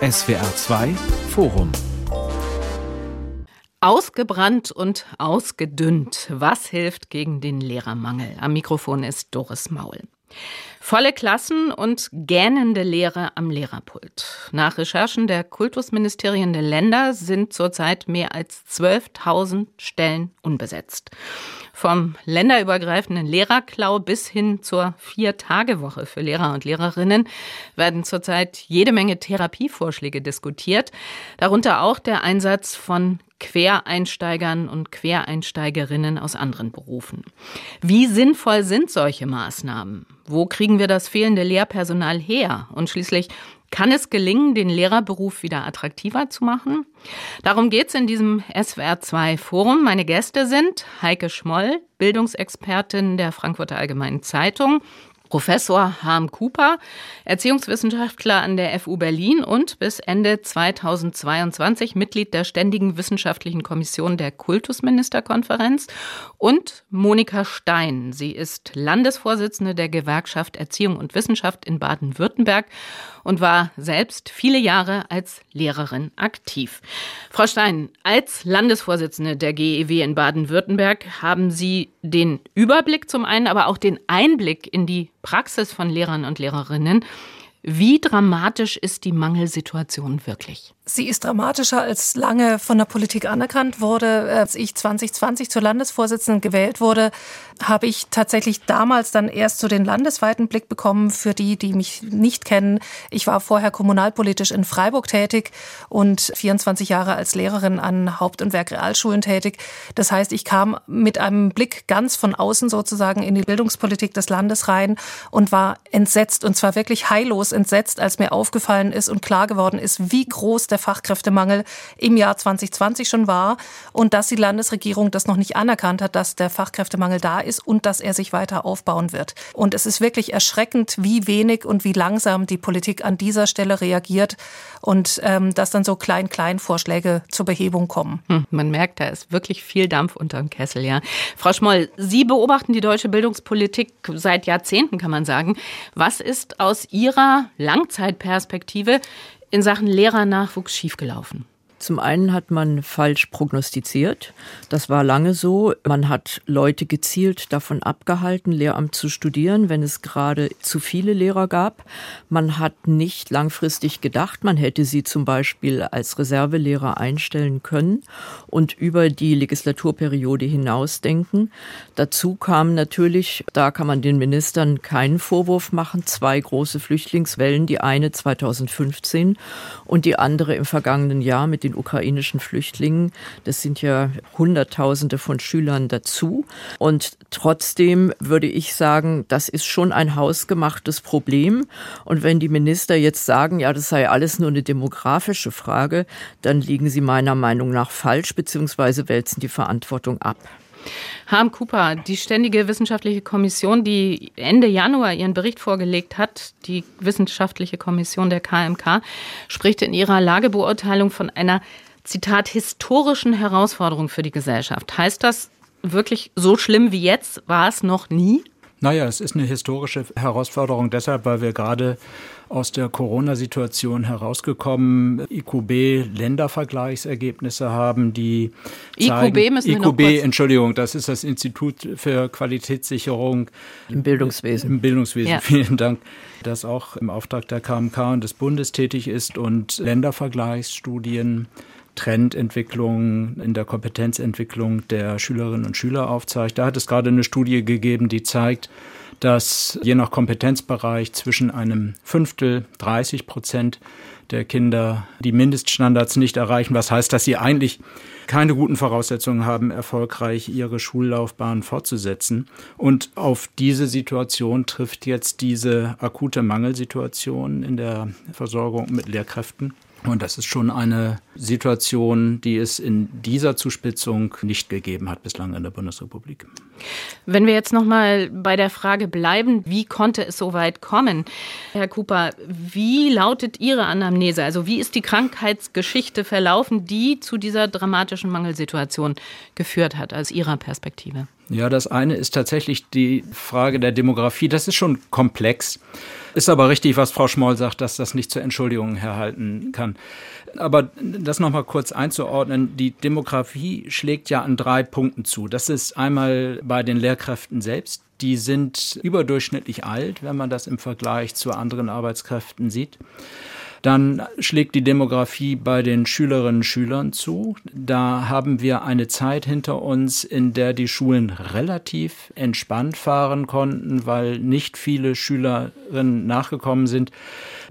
SWR 2 Forum Ausgebrannt und ausgedünnt. Was hilft gegen den Lehrermangel? Am Mikrofon ist Doris Maul. Volle Klassen und gähnende Lehre am Lehrerpult. Nach Recherchen der Kultusministerien der Länder sind zurzeit mehr als 12.000 Stellen unbesetzt. Vom länderübergreifenden Lehrerklau bis hin zur Vier-Tage-Woche für Lehrer und Lehrerinnen werden zurzeit jede Menge Therapievorschläge diskutiert, darunter auch der Einsatz von Quereinsteigern und Quereinsteigerinnen aus anderen Berufen. Wie sinnvoll sind solche Maßnahmen? Wo kriegen wir das fehlende Lehrpersonal her? Und schließlich, kann es gelingen, den Lehrerberuf wieder attraktiver zu machen? Darum geht es in diesem SWR2 Forum. Meine Gäste sind Heike Schmoll, Bildungsexpertin der Frankfurter Allgemeinen Zeitung, Professor Harm Cooper, Erziehungswissenschaftler an der FU Berlin und bis Ende 2022 Mitglied der Ständigen Wissenschaftlichen Kommission der Kultusministerkonferenz und Monika Stein. Sie ist Landesvorsitzende der Gewerkschaft Erziehung und Wissenschaft in Baden-Württemberg und war selbst viele Jahre als Lehrerin aktiv. Frau Stein, als Landesvorsitzende der GEW in Baden-Württemberg haben Sie den Überblick zum einen, aber auch den Einblick in die Praxis von Lehrern und Lehrerinnen. Wie dramatisch ist die Mangelsituation wirklich? Sie ist dramatischer, als lange von der Politik anerkannt wurde. Als ich 2020 zur Landesvorsitzenden gewählt wurde, habe ich tatsächlich damals dann erst so den landesweiten Blick bekommen für die, die mich nicht kennen. Ich war vorher kommunalpolitisch in Freiburg tätig und 24 Jahre als Lehrerin an Haupt- und Werkrealschulen tätig. Das heißt, ich kam mit einem Blick ganz von außen sozusagen in die Bildungspolitik des Landes rein und war entsetzt und zwar wirklich heillos entsetzt, als mir aufgefallen ist und klar geworden ist, wie groß der Fachkräftemangel im Jahr 2020 schon war und dass die Landesregierung das noch nicht anerkannt hat, dass der Fachkräftemangel da ist und dass er sich weiter aufbauen wird. Und es ist wirklich erschreckend, wie wenig und wie langsam die Politik an dieser Stelle reagiert und ähm, dass dann so klein-klein Vorschläge zur Behebung kommen. Hm, man merkt, da ist wirklich viel Dampf unter dem Kessel, ja. Frau Schmoll, Sie beobachten die deutsche Bildungspolitik seit Jahrzehnten, kann man sagen. Was ist aus Ihrer Langzeitperspektive in Sachen Lehrernachwuchs schiefgelaufen? Zum einen hat man falsch prognostiziert. Das war lange so. Man hat Leute gezielt davon abgehalten, Lehramt zu studieren, wenn es gerade zu viele Lehrer gab. Man hat nicht langfristig gedacht, man hätte sie zum Beispiel als Reservelehrer einstellen können und über die Legislaturperiode hinaus denken. Dazu kam natürlich, da kann man den Ministern keinen Vorwurf machen, zwei große Flüchtlingswellen, die eine 2015 und die andere im vergangenen Jahr mit den den ukrainischen Flüchtlingen. Das sind ja Hunderttausende von Schülern dazu. Und trotzdem würde ich sagen, das ist schon ein hausgemachtes Problem. Und wenn die Minister jetzt sagen, ja, das sei alles nur eine demografische Frage, dann liegen sie meiner Meinung nach falsch, beziehungsweise wälzen die Verantwortung ab. Harm Cooper, die Ständige Wissenschaftliche Kommission, die Ende Januar ihren Bericht vorgelegt hat, die Wissenschaftliche Kommission der KMK, spricht in ihrer Lagebeurteilung von einer, Zitat, historischen Herausforderung für die Gesellschaft. Heißt das wirklich so schlimm wie jetzt war es noch nie? Naja, es ist eine historische Herausforderung deshalb, weil wir gerade aus der Corona-Situation herausgekommen IQB-Ländervergleichsergebnisse haben, die zeigen, IQB müssen wir IQB, noch kurz Entschuldigung, das ist das Institut für Qualitätssicherung im Bildungswesen. Im Bildungswesen, Ja. vielen Dank, das auch im Auftrag der KMK und des Bundes tätig ist und Ländervergleichsstudien Trendentwicklungen in der Kompetenzentwicklung der Schülerinnen und Schüler aufzeigt. Da hat es gerade eine Studie gegeben, die zeigt, dass je nach Kompetenzbereich zwischen einem Fünftel, 30 Prozent der Kinder die Mindeststandards nicht erreichen, was heißt, dass sie eigentlich keine guten Voraussetzungen haben, erfolgreich ihre Schullaufbahn fortzusetzen. Und auf diese Situation trifft jetzt diese akute Mangelsituation in der Versorgung mit Lehrkräften. Und das ist schon eine Situation, die es in dieser Zuspitzung nicht gegeben hat bislang in der Bundesrepublik. Wenn wir jetzt noch mal bei der Frage bleiben, wie konnte es so weit kommen? Herr Cooper, wie lautet Ihre Anamnese? Also wie ist die Krankheitsgeschichte verlaufen, die zu dieser dramatischen Mangelsituation geführt hat, aus Ihrer Perspektive? Ja, das eine ist tatsächlich die Frage der Demografie. Das ist schon komplex. Ist aber richtig, was Frau Schmoll sagt, dass das nicht zur Entschuldigung herhalten kann. Aber das nochmal kurz einzuordnen, die Demografie schlägt ja an drei Punkten zu. Das ist einmal bei den Lehrkräften selbst. Die sind überdurchschnittlich alt, wenn man das im Vergleich zu anderen Arbeitskräften sieht. Dann schlägt die Demografie bei den Schülerinnen und Schülern zu. Da haben wir eine Zeit hinter uns, in der die Schulen relativ entspannt fahren konnten, weil nicht viele Schülerinnen nachgekommen sind.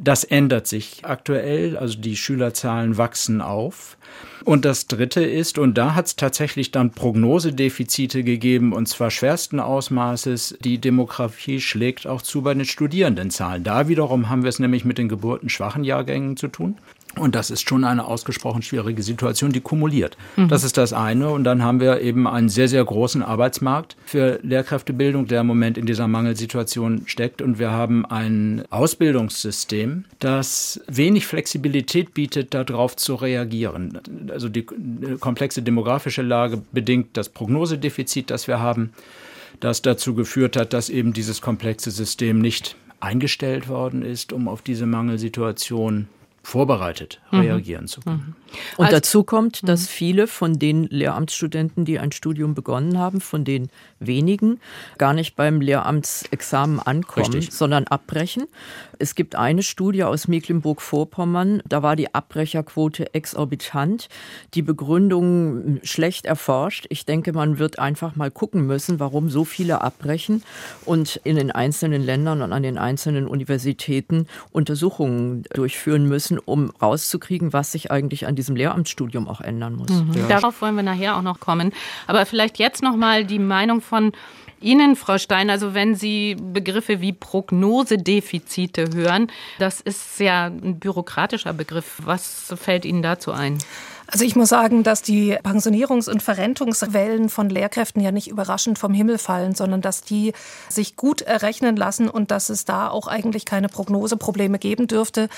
Das ändert sich aktuell, also die Schülerzahlen wachsen auf. Und das Dritte ist, und da hat es tatsächlich dann Prognosedefizite gegeben, und zwar schwersten Ausmaßes, die Demografie schlägt auch zu bei den Studierendenzahlen. Da wiederum haben wir es nämlich mit den geburtenschwachen Jahrgängen zu tun. Und das ist schon eine ausgesprochen schwierige Situation, die kumuliert. Mhm. Das ist das eine. Und dann haben wir eben einen sehr, sehr großen Arbeitsmarkt für Lehrkräftebildung, der im Moment in dieser Mangelsituation steckt. Und wir haben ein Ausbildungssystem, das wenig Flexibilität bietet, darauf zu reagieren. Also die komplexe demografische Lage bedingt das Prognosedefizit, das wir haben, das dazu geführt hat, dass eben dieses komplexe System nicht eingestellt worden ist, um auf diese Mangelsituation vorbereitet mhm. reagieren zu können. Mhm. Und also, dazu kommt, dass mhm. viele von den Lehramtsstudenten, die ein Studium begonnen haben, von den wenigen, gar nicht beim Lehramtsexamen ankommen, Richtig. sondern abbrechen. Es gibt eine Studie aus Mecklenburg-Vorpommern, da war die Abbrecherquote exorbitant, die Begründung schlecht erforscht. Ich denke, man wird einfach mal gucken müssen, warum so viele abbrechen und in den einzelnen Ländern und an den einzelnen Universitäten Untersuchungen durchführen müssen, um rauszukriegen, was sich eigentlich an diesem Lehramtsstudium auch ändern muss. Mhm. Ja. Darauf wollen wir nachher auch noch kommen. Aber vielleicht jetzt noch mal die Meinung von Ihnen, Frau Stein, also wenn Sie Begriffe wie Prognosedefizite hören, das ist ja ein bürokratischer Begriff. Was fällt Ihnen dazu ein? Also ich muss sagen, dass die Pensionierungs- und Verrentungswellen von Lehrkräften ja nicht überraschend vom Himmel fallen, sondern dass die sich gut errechnen lassen und dass es da auch eigentlich keine Prognoseprobleme geben dürfte.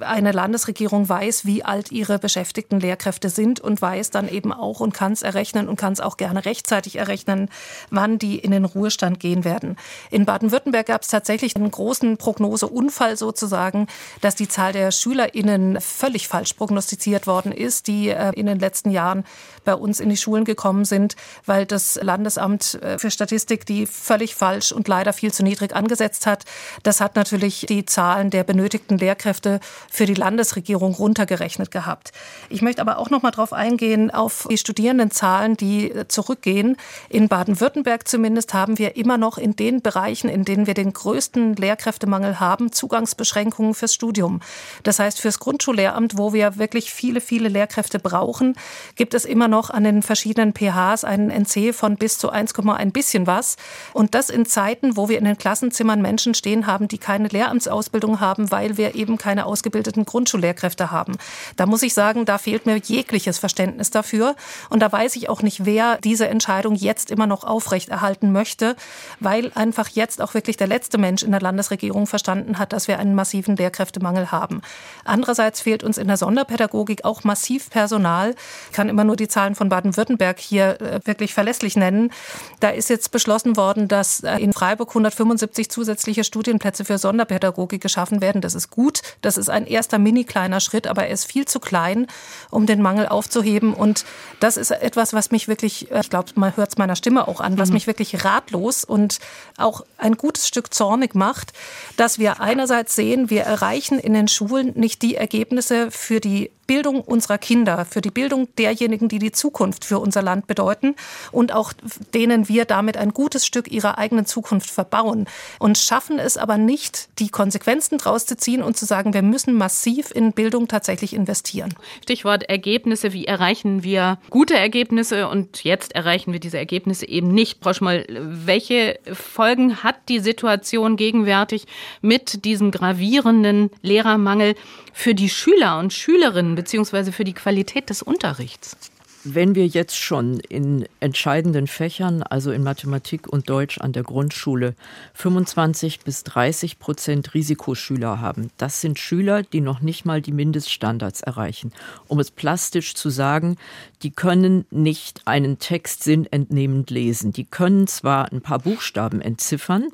Eine Landesregierung weiß, wie alt ihre beschäftigten Lehrkräfte sind und weiß dann eben auch und kann es errechnen und kann es auch gerne rechtzeitig errechnen, wann die in den Ruhestand gehen werden. In Baden-Württemberg gab es tatsächlich einen großen Prognoseunfall sozusagen, dass die Zahl der SchülerInnen völlig falsch prognostiziert worden ist, die in den letzten Jahren bei uns in die Schulen gekommen sind, weil das Landesamt äh, für Statistik die völlig falsch und leider viel zu niedrig angesetzt hat. Das hat natürlich die Zahlen der benötigten Lehrkräfte für die Landesregierung runtergerechnet gehabt. Ich möchte aber auch noch mal darauf eingehen auf die Studierendenzahlen, die äh, zurückgehen. In Baden-Württemberg zumindest haben wir immer noch in den Bereichen, in denen wir den größten Lehrkräftemangel haben, Zugangsbeschränkungen fürs Studium. Das heißt fürs Grundschullehramt, wo wir wirklich viele, viele Lehrkräfte brauchen, gibt es immer noch an den verschiedenen pHs einen NC von bis zu 1,1 bisschen was. Und das in Zeiten, wo wir in den Klassenzimmern Menschen stehen haben, die keine Lehramtsausbildung haben, weil wir eben keine ausgebildeten Grundschullehrkräfte haben. Da muss ich sagen, da fehlt mir jegliches Verständnis dafür. Und da weiß ich auch nicht, wer diese Entscheidung jetzt immer noch aufrechterhalten möchte, weil einfach jetzt auch wirklich der letzte Mensch in der Landesregierung verstanden hat, dass wir einen massiven Lehrkräftemangel haben. Andererseits fehlt uns in der Sonderpädagogik auch massiv Personal Personal. Ich kann immer nur die Zahlen von Baden-Württemberg hier äh, wirklich verlässlich nennen. Da ist jetzt beschlossen worden, dass äh, in Freiburg 175 zusätzliche Studienplätze für Sonderpädagogik geschaffen werden. Das ist gut. Das ist ein erster mini kleiner Schritt, aber er ist viel zu klein, um den Mangel aufzuheben. Und das ist etwas, was mich wirklich, äh, ich glaube, man hört es meiner Stimme auch an, was mhm. mich wirklich ratlos und auch ein gutes Stück zornig macht, dass wir einerseits sehen, wir erreichen in den Schulen nicht die Ergebnisse für die Bildung unserer Kinder, für die Bildung derjenigen, die die Zukunft für unser Land bedeuten und auch denen wir damit ein gutes Stück ihrer eigenen Zukunft verbauen und schaffen es aber nicht, die Konsequenzen draus zu ziehen und zu sagen, wir müssen massiv in Bildung tatsächlich investieren. Stichwort Ergebnisse. Wie erreichen wir gute Ergebnisse und jetzt erreichen wir diese Ergebnisse eben nicht? Frau Schmoll, welche Folgen hat die Situation gegenwärtig mit diesem gravierenden Lehrermangel für die Schüler und Schülerinnen beziehungsweise für die Qualität des Unterrichts? Wenn wir jetzt schon in entscheidenden Fächern, also in Mathematik und Deutsch an der Grundschule, 25 bis 30 Prozent Risikoschüler haben, das sind Schüler, die noch nicht mal die Mindeststandards erreichen. Um es plastisch zu sagen, die können nicht einen Text sinnentnehmend lesen. Die können zwar ein paar Buchstaben entziffern,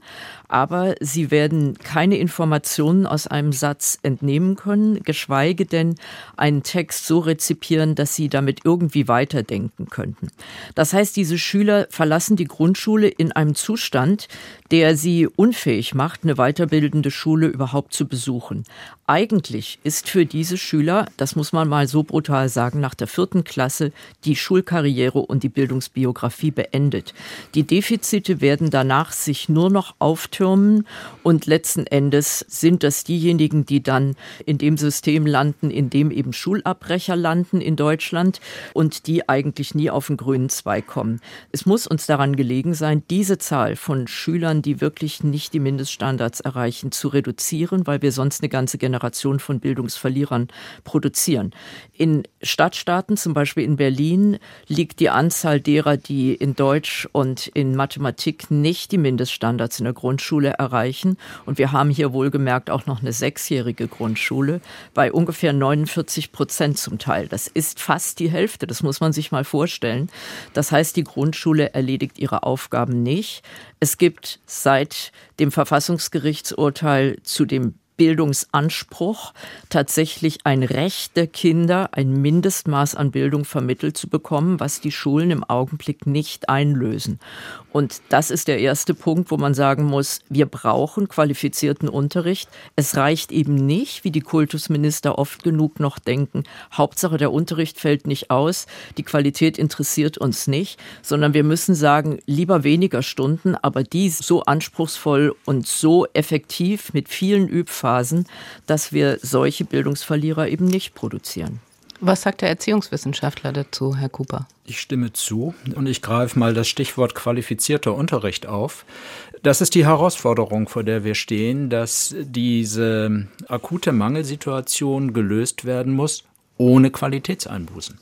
aber sie werden keine Informationen aus einem Satz entnehmen können, geschweige denn einen Text so rezipieren, dass sie damit irgendwie weiterdenken könnten. Das heißt, diese Schüler verlassen die Grundschule in einem Zustand, der sie unfähig macht, eine weiterbildende Schule überhaupt zu besuchen. Eigentlich ist für diese Schüler, das muss man mal so brutal sagen, nach der vierten Klasse die Schulkarriere und die Bildungsbiografie beendet. Die Defizite werden danach sich nur noch auftürmen und letzten Endes sind das diejenigen, die dann in dem System landen, in dem eben Schulabbrecher landen in Deutschland und die eigentlich nie auf den grünen Zweig kommen. Es muss uns daran gelegen sein, diese Zahl von Schülern, die wirklich nicht die Mindeststandards erreichen, zu reduzieren, weil wir sonst eine ganze Generation von Bildungsverlierern produzieren. In Stadtstaaten, zum Beispiel in Berlin, liegt die Anzahl derer, die in Deutsch und in Mathematik nicht die Mindeststandards in der Grundschule erreichen. Und wir haben hier wohlgemerkt auch noch eine sechsjährige Grundschule bei ungefähr 49 Prozent zum Teil. Das ist fast die Hälfte. Das muss man sich mal vorstellen. Das heißt, die Grundschule erledigt ihre Aufgaben nicht. Es gibt seit dem Verfassungsgerichtsurteil zu dem Bildungsanspruch, tatsächlich ein Recht der Kinder, ein Mindestmaß an Bildung vermittelt zu bekommen, was die Schulen im Augenblick nicht einlösen. Und das ist der erste Punkt, wo man sagen muss, wir brauchen qualifizierten Unterricht. Es reicht eben nicht, wie die Kultusminister oft genug noch denken, Hauptsache der Unterricht fällt nicht aus, die Qualität interessiert uns nicht, sondern wir müssen sagen, lieber weniger Stunden, aber dies so anspruchsvoll und so effektiv mit vielen Übphasen, dass wir solche Bildungsverlierer eben nicht produzieren. Was sagt der Erziehungswissenschaftler dazu, Herr Cooper? Ich stimme zu und ich greife mal das Stichwort qualifizierter Unterricht auf. Das ist die Herausforderung, vor der wir stehen, dass diese akute Mangelsituation gelöst werden muss, ohne Qualitätseinbußen.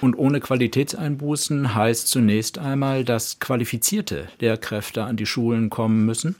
Und ohne Qualitätseinbußen heißt zunächst einmal, dass qualifizierte Lehrkräfte an die Schulen kommen müssen.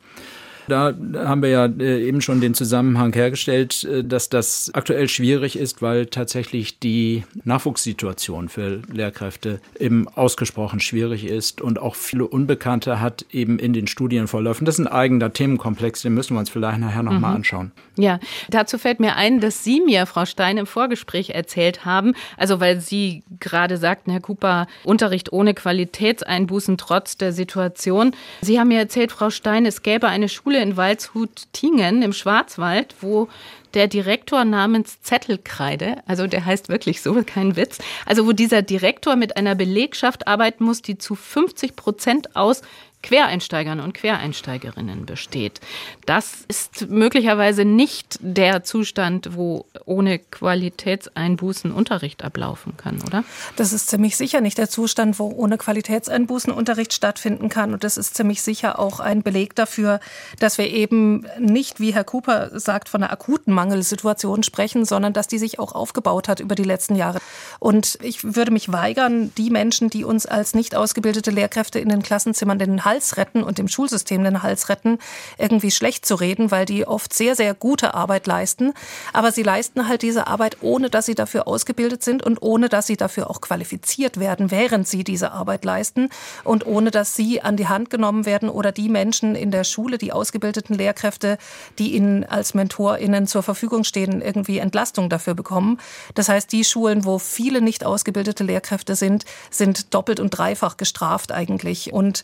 Da haben wir ja äh, eben schon den Zusammenhang hergestellt, äh, dass das aktuell schwierig ist, weil tatsächlich die Nachwuchssituation für Lehrkräfte eben ausgesprochen schwierig ist und auch viele Unbekannte hat eben in den Studienverläufen. Das ist ein eigener Themenkomplex, den müssen wir uns vielleicht nachher nochmal mhm. anschauen. Ja, dazu fällt mir ein, dass Sie mir, Frau Stein, im Vorgespräch erzählt haben, also weil Sie gerade sagten, Herr Cooper, Unterricht ohne Qualitätseinbußen trotz der Situation. Sie haben mir erzählt, Frau Stein, es gäbe eine Schule, Schule in Waldshut-Tingen im Schwarzwald, wo der Direktor namens Zettelkreide, also der heißt wirklich so, kein Witz, also wo dieser Direktor mit einer Belegschaft arbeiten muss, die zu 50 Prozent aus Quereinsteigern und Quereinsteigerinnen besteht. Das ist möglicherweise nicht der Zustand, wo ohne Qualitätseinbußen Unterricht ablaufen kann, oder? Das ist ziemlich sicher nicht der Zustand, wo ohne Qualitätseinbußen Unterricht stattfinden kann. Und das ist ziemlich sicher auch ein Beleg dafür, dass wir eben nicht, wie Herr Cooper sagt, von einer akuten Mangelsituation sprechen, sondern dass die sich auch aufgebaut hat über die letzten Jahre. Und ich würde mich weigern, die Menschen, die uns als nicht ausgebildete Lehrkräfte in den Klassenzimmern den Hals retten und dem Schulsystem den Hals retten, irgendwie schlecht zu reden, weil die oft sehr, sehr gute Arbeit leisten. Aber sie leisten halt diese Arbeit, ohne dass sie dafür ausgebildet sind und ohne dass sie dafür auch qualifiziert werden, während sie diese Arbeit leisten und ohne dass sie an die Hand genommen werden oder die Menschen in der Schule, die ausgebildeten Lehrkräfte, die ihnen als MentorInnen zur Verfügung stehen, irgendwie Entlastung dafür bekommen. Das heißt, die Schulen, wo viele nicht ausgebildete Lehrkräfte sind, sind doppelt und dreifach gestraft eigentlich. Und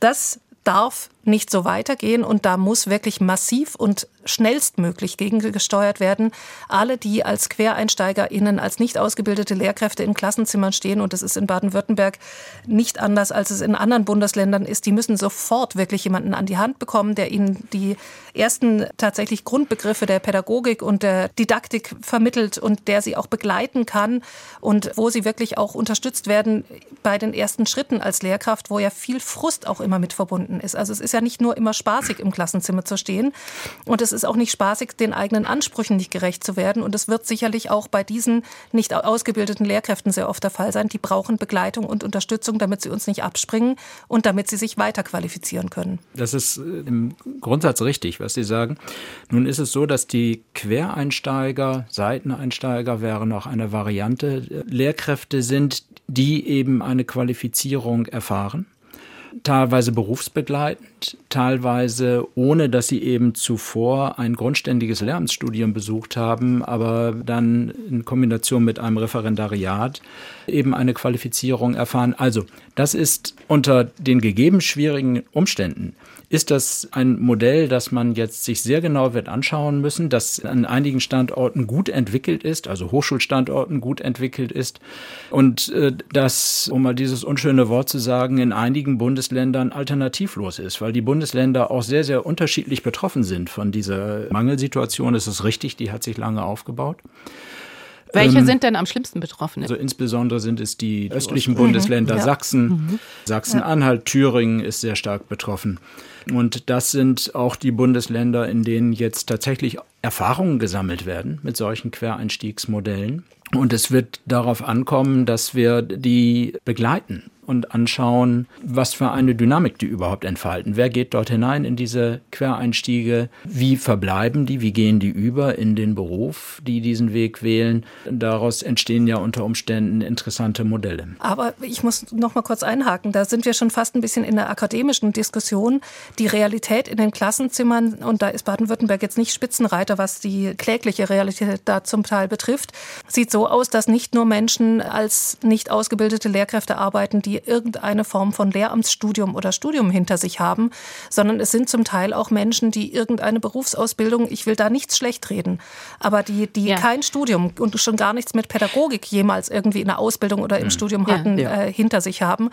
das darf nicht so weitergehen und da muss wirklich massiv und schnellstmöglich gegengesteuert werden. Alle, die als QuereinsteigerInnen, als nicht ausgebildete Lehrkräfte in Klassenzimmern stehen, und das ist in Baden-Württemberg nicht anders, als es in anderen Bundesländern ist, die müssen sofort wirklich jemanden an die Hand bekommen, der ihnen die ersten tatsächlich Grundbegriffe der Pädagogik und der Didaktik vermittelt und der sie auch begleiten kann und wo sie wirklich auch unterstützt werden bei den ersten Schritten als Lehrkraft, wo ja viel Frust auch immer mit verbunden ist. Also es ist ja nicht nur immer spaßig, im Klassenzimmer zu stehen. Und es ist auch nicht spaßig, den eigenen Ansprüchen nicht gerecht zu werden. Und es wird sicherlich auch bei diesen nicht ausgebildeten Lehrkräften sehr oft der Fall sein. Die brauchen Begleitung und Unterstützung, damit sie uns nicht abspringen und damit sie sich weiter qualifizieren können. Das ist äh, im Grundsatz richtig, was Sie sagen. Nun ist es so, dass die Quereinsteiger, Seiteneinsteiger wäre noch eine Variante, Lehrkräfte sind, die eben eine Qualifizierung erfahren teilweise berufsbegleitend, teilweise ohne, dass sie eben zuvor ein grundständiges Lehramtsstudium besucht haben, aber dann in Kombination mit einem Referendariat eben eine Qualifizierung erfahren. Also, das ist unter den gegeben schwierigen Umständen ist das ein Modell, das man jetzt sich sehr genau wird anschauen müssen, das an einigen Standorten gut entwickelt ist, also Hochschulstandorten gut entwickelt ist und äh, das, um mal dieses unschöne Wort zu sagen, in einigen Bundesländern alternativlos ist, weil die Bundesländer auch sehr, sehr unterschiedlich betroffen sind von dieser Mangelsituation. Es ist richtig, die hat sich lange aufgebaut. Welche ähm, sind denn am schlimmsten betroffen? Also insbesondere sind es die östlichen Bundesländer, mhm. Sachsen, mhm. Sachsen-Anhalt, Thüringen ist sehr stark betroffen. Und das sind auch die Bundesländer, in denen jetzt tatsächlich Erfahrungen gesammelt werden mit solchen Quereinstiegsmodellen. Und es wird darauf ankommen, dass wir die begleiten und anschauen, was für eine Dynamik die überhaupt entfalten. Wer geht dort hinein in diese Quereinstiege? Wie verbleiben die? Wie gehen die über in den Beruf, die diesen Weg wählen? Daraus entstehen ja unter Umständen interessante Modelle. Aber ich muss noch mal kurz einhaken. Da sind wir schon fast ein bisschen in der akademischen Diskussion. Die Realität in den Klassenzimmern, und da ist Baden-Württemberg jetzt nicht Spitzenreiter, was die klägliche Realität da zum Teil betrifft, sieht so aus, dass nicht nur Menschen als nicht ausgebildete Lehrkräfte arbeiten, die die irgendeine Form von Lehramtsstudium oder Studium hinter sich haben, sondern es sind zum Teil auch Menschen, die irgendeine Berufsausbildung, ich will da nichts schlecht reden, aber die, die ja. kein Studium und schon gar nichts mit Pädagogik jemals irgendwie in der Ausbildung oder im mhm. Studium hatten, ja, ja. Äh, hinter sich haben.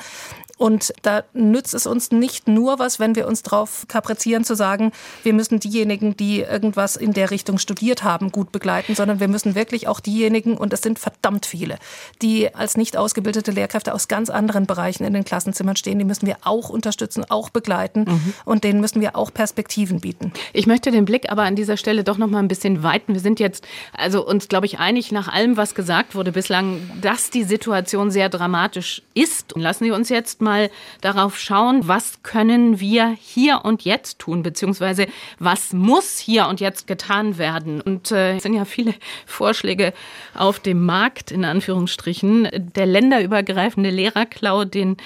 Und da nützt es uns nicht nur was, wenn wir uns darauf kaprizieren zu sagen, wir müssen diejenigen, die irgendwas in der Richtung studiert haben, gut begleiten, sondern wir müssen wirklich auch diejenigen, und es sind verdammt viele, die als nicht ausgebildete Lehrkräfte aus ganz anderen Bereichen in den Klassenzimmern stehen, die müssen wir auch unterstützen, auch begleiten mhm. und denen müssen wir auch Perspektiven bieten. Ich möchte den Blick aber an dieser Stelle doch noch mal ein bisschen weiten. Wir sind jetzt also uns glaube ich einig nach allem, was gesagt wurde bislang, dass die Situation sehr dramatisch ist. Lassen Sie uns jetzt mal mal darauf schauen, was können wir hier und jetzt tun, beziehungsweise was muss hier und jetzt getan werden. Und äh, es sind ja viele Vorschläge auf dem Markt, in Anführungsstrichen. Der länderübergreifende Lehrerklau, den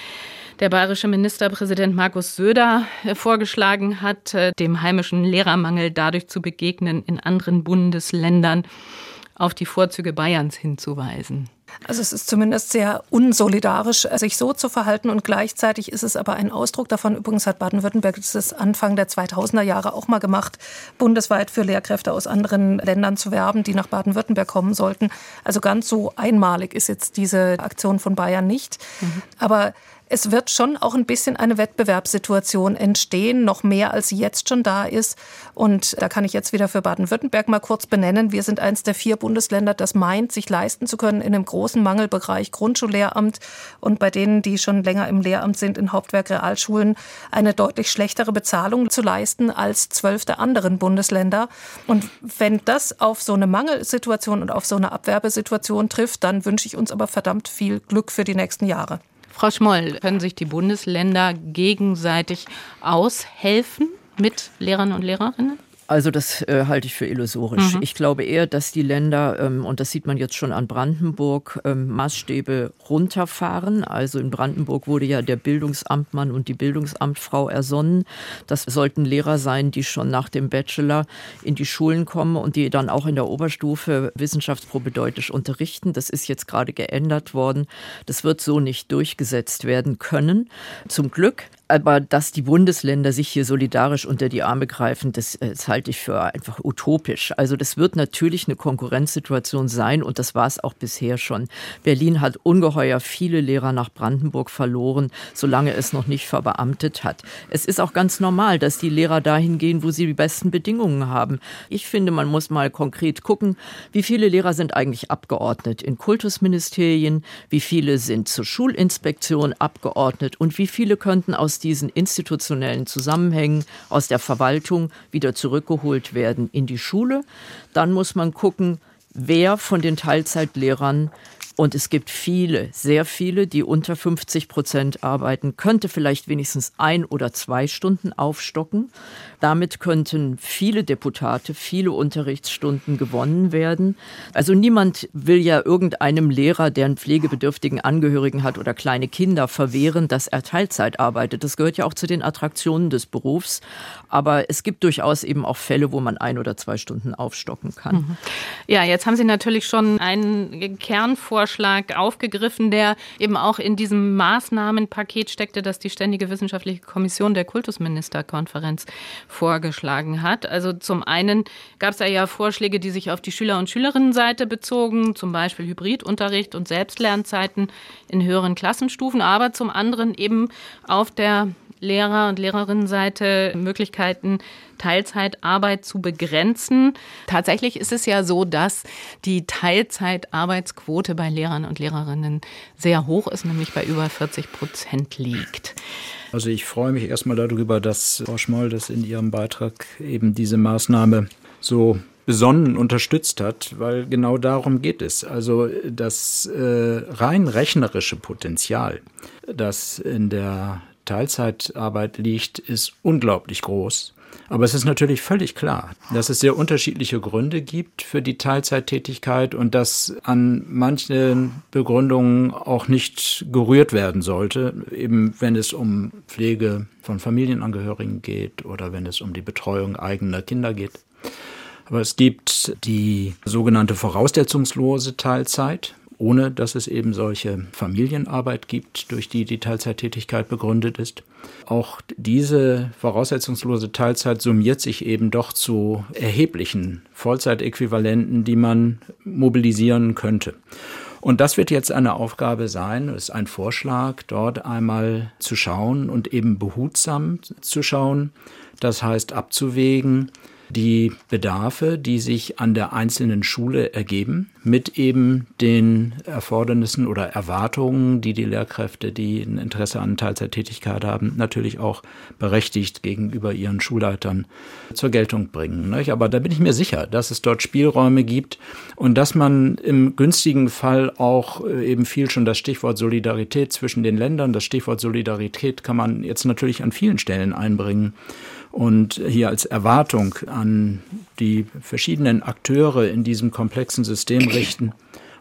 der bayerische Ministerpräsident Markus Söder äh, vorgeschlagen hat, äh, dem heimischen Lehrermangel dadurch zu begegnen, in anderen Bundesländern auf die Vorzüge Bayerns hinzuweisen. Also es ist zumindest sehr unsolidarisch, sich so zu verhalten und gleichzeitig ist es aber ein Ausdruck davon. Übrigens hat Baden-Württemberg das Anfang der 2000er Jahre auch mal gemacht, bundesweit für Lehrkräfte aus anderen Ländern zu werben, die nach Baden-Württemberg kommen sollten. Also ganz so einmalig ist jetzt diese Aktion von Bayern nicht. Mhm. Aber es wird schon auch ein bisschen eine Wettbewerbssituation entstehen, noch mehr als jetzt schon da ist. Und da kann ich jetzt wieder für Baden-Württemberg mal kurz benennen. Wir sind eines der vier Bundesländer, das meint, sich leisten zu können in einem großen Mangelbereich Grundschullehramt und bei denen, die schon länger im Lehramt sind, in Hauptwerk Realschulen, eine deutlich schlechtere Bezahlung zu leisten als zwölf der anderen Bundesländer. Und wenn das auf so eine Mangelsituation und auf so eine Abwerbesituation trifft, dann wünsche ich uns aber verdammt viel Glück für die nächsten Jahre. Frau Schmoll, können sich die Bundesländer gegenseitig aushelfen mit Lehrern und Lehrerinnen? Also das äh, halte ich für illusorisch. Mhm. Ich glaube eher, dass die Länder, ähm, und das sieht man jetzt schon an Brandenburg, ähm, Maßstäbe runterfahren. Also in Brandenburg wurde ja der Bildungsamtmann und die Bildungsamtfrau ersonnen. Das sollten Lehrer sein, die schon nach dem Bachelor in die Schulen kommen und die dann auch in der Oberstufe wissenschaftsprobedeutisch unterrichten. Das ist jetzt gerade geändert worden. Das wird so nicht durchgesetzt werden können. Zum Glück. Aber dass die Bundesländer sich hier solidarisch unter die Arme greifen, das, das halte ich für einfach utopisch. Also das wird natürlich eine Konkurrenzsituation sein und das war es auch bisher schon. Berlin hat ungeheuer viele Lehrer nach Brandenburg verloren, solange es noch nicht verbeamtet hat. Es ist auch ganz normal, dass die Lehrer dahin gehen, wo sie die besten Bedingungen haben. Ich finde, man muss mal konkret gucken, wie viele Lehrer sind eigentlich abgeordnet in Kultusministerien, wie viele sind zur Schulinspektion abgeordnet und wie viele könnten aus aus diesen institutionellen Zusammenhängen, aus der Verwaltung wieder zurückgeholt werden in die Schule. Dann muss man gucken, wer von den Teilzeitlehrern und es gibt viele, sehr viele, die unter 50 Prozent arbeiten, könnte vielleicht wenigstens ein oder zwei Stunden aufstocken. Damit könnten viele Deputate, viele Unterrichtsstunden gewonnen werden. Also niemand will ja irgendeinem Lehrer, der einen pflegebedürftigen Angehörigen hat oder kleine Kinder verwehren, dass er Teilzeit arbeitet. Das gehört ja auch zu den Attraktionen des Berufs. Aber es gibt durchaus eben auch Fälle, wo man ein oder zwei Stunden aufstocken kann. Mhm. Ja, jetzt haben Sie natürlich schon einen Kernvorschlag aufgegriffen, der eben auch in diesem Maßnahmenpaket steckte, das die Ständige Wissenschaftliche Kommission der Kultusministerkonferenz vorgeschlagen hat. Also zum einen gab es da ja Vorschläge, die sich auf die Schüler- und Schülerinnenseite bezogen, zum Beispiel Hybridunterricht und Selbstlernzeiten in höheren Klassenstufen, aber zum anderen eben auf der Lehrer- und Lehrerinnenseite Möglichkeiten, Teilzeitarbeit zu begrenzen. Tatsächlich ist es ja so, dass die Teilzeitarbeitsquote bei Lehrern und Lehrerinnen sehr hoch ist, nämlich bei über 40 Prozent liegt. Also ich freue mich erstmal darüber, dass Frau Schmoll das in ihrem Beitrag eben diese Maßnahme so besonnen unterstützt hat, weil genau darum geht es. Also das äh, rein rechnerische Potenzial, das in der Teilzeitarbeit liegt, ist unglaublich groß. Aber es ist natürlich völlig klar, dass es sehr unterschiedliche Gründe gibt für die Teilzeittätigkeit und dass an manchen Begründungen auch nicht gerührt werden sollte, eben wenn es um Pflege von Familienangehörigen geht oder wenn es um die Betreuung eigener Kinder geht. Aber es gibt die sogenannte voraussetzungslose Teilzeit, ohne dass es eben solche Familienarbeit gibt, durch die die Teilzeittätigkeit begründet ist. Auch diese voraussetzungslose Teilzeit summiert sich eben doch zu erheblichen Vollzeitäquivalenten, die man mobilisieren könnte. Und das wird jetzt eine Aufgabe sein, ist ein Vorschlag, dort einmal zu schauen und eben behutsam zu schauen. Das heißt abzuwägen, die Bedarfe, die sich an der einzelnen Schule ergeben, mit eben den Erfordernissen oder Erwartungen, die die Lehrkräfte, die ein Interesse an Teilzeittätigkeit haben, natürlich auch berechtigt gegenüber ihren Schulleitern zur Geltung bringen. Aber da bin ich mir sicher, dass es dort Spielräume gibt und dass man im günstigen Fall auch äh, eben viel schon das Stichwort Solidarität zwischen den Ländern, das Stichwort Solidarität kann man jetzt natürlich an vielen Stellen einbringen und hier als Erwartung an die verschiedenen Akteure in diesem komplexen System richten.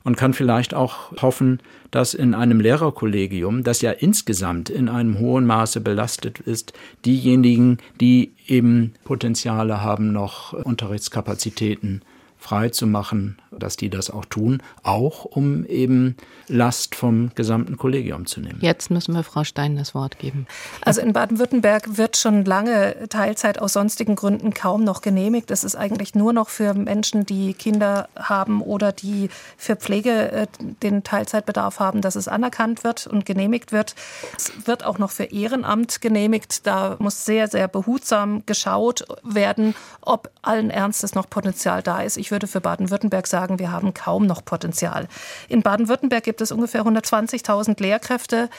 Und kann vielleicht auch hoffen, dass in einem Lehrerkollegium, das ja insgesamt in einem hohen Maße belastet ist, diejenigen, die eben Potenziale haben, noch Unterrichtskapazitäten frei zu machen, dass die das auch tun, auch um eben Last vom gesamten Kollegium zu nehmen. Jetzt müssen wir Frau Stein das Wort geben. Also in Baden-Württemberg wird schon lange Teilzeit aus sonstigen Gründen kaum noch genehmigt. Das ist eigentlich nur noch für Menschen, die Kinder haben oder die für Pflege äh, den Teilzeitbedarf haben, dass es anerkannt wird und genehmigt wird. Es wird auch noch für Ehrenamt genehmigt. Da muss sehr, sehr behutsam geschaut werden, ob allen Ernstes noch Potenzial da ist. Ich würde für Baden-Württemberg sagen, wir haben kaum noch Potenzial. In Baden-Württemberg gibt es ungefähr 120.000 Lehrkräfte.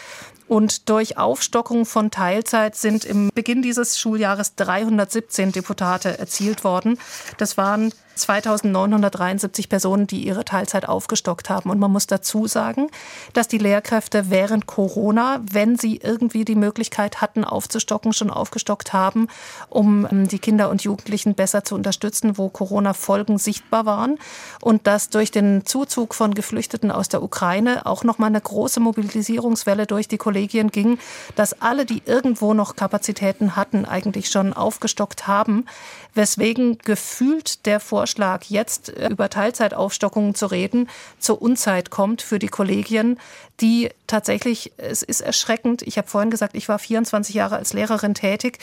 Und durch Aufstockung von Teilzeit sind im Beginn dieses Schuljahres 317 Deputate erzielt worden. Das waren 2973 Personen, die ihre Teilzeit aufgestockt haben. Und man muss dazu sagen, dass die Lehrkräfte während Corona, wenn sie irgendwie die Möglichkeit hatten, aufzustocken, schon aufgestockt haben, um ähm, die Kinder und Jugendlichen besser zu unterstützen, wo Corona-Folgen sichtbar waren. Und dass durch den Zuzug von Geflüchteten aus der Ukraine auch nochmal eine große Mobilisierungswelle durch die Kollegien ging, dass alle, die irgendwo noch Kapazitäten hatten, eigentlich schon aufgestockt haben, weswegen gefühlt der Vorschlag Vorschlag, jetzt äh, über Teilzeitaufstockungen zu reden, zur Unzeit kommt für die Kollegien, die tatsächlich, es ist erschreckend. Ich habe vorhin gesagt, ich war 24 Jahre als Lehrerin tätig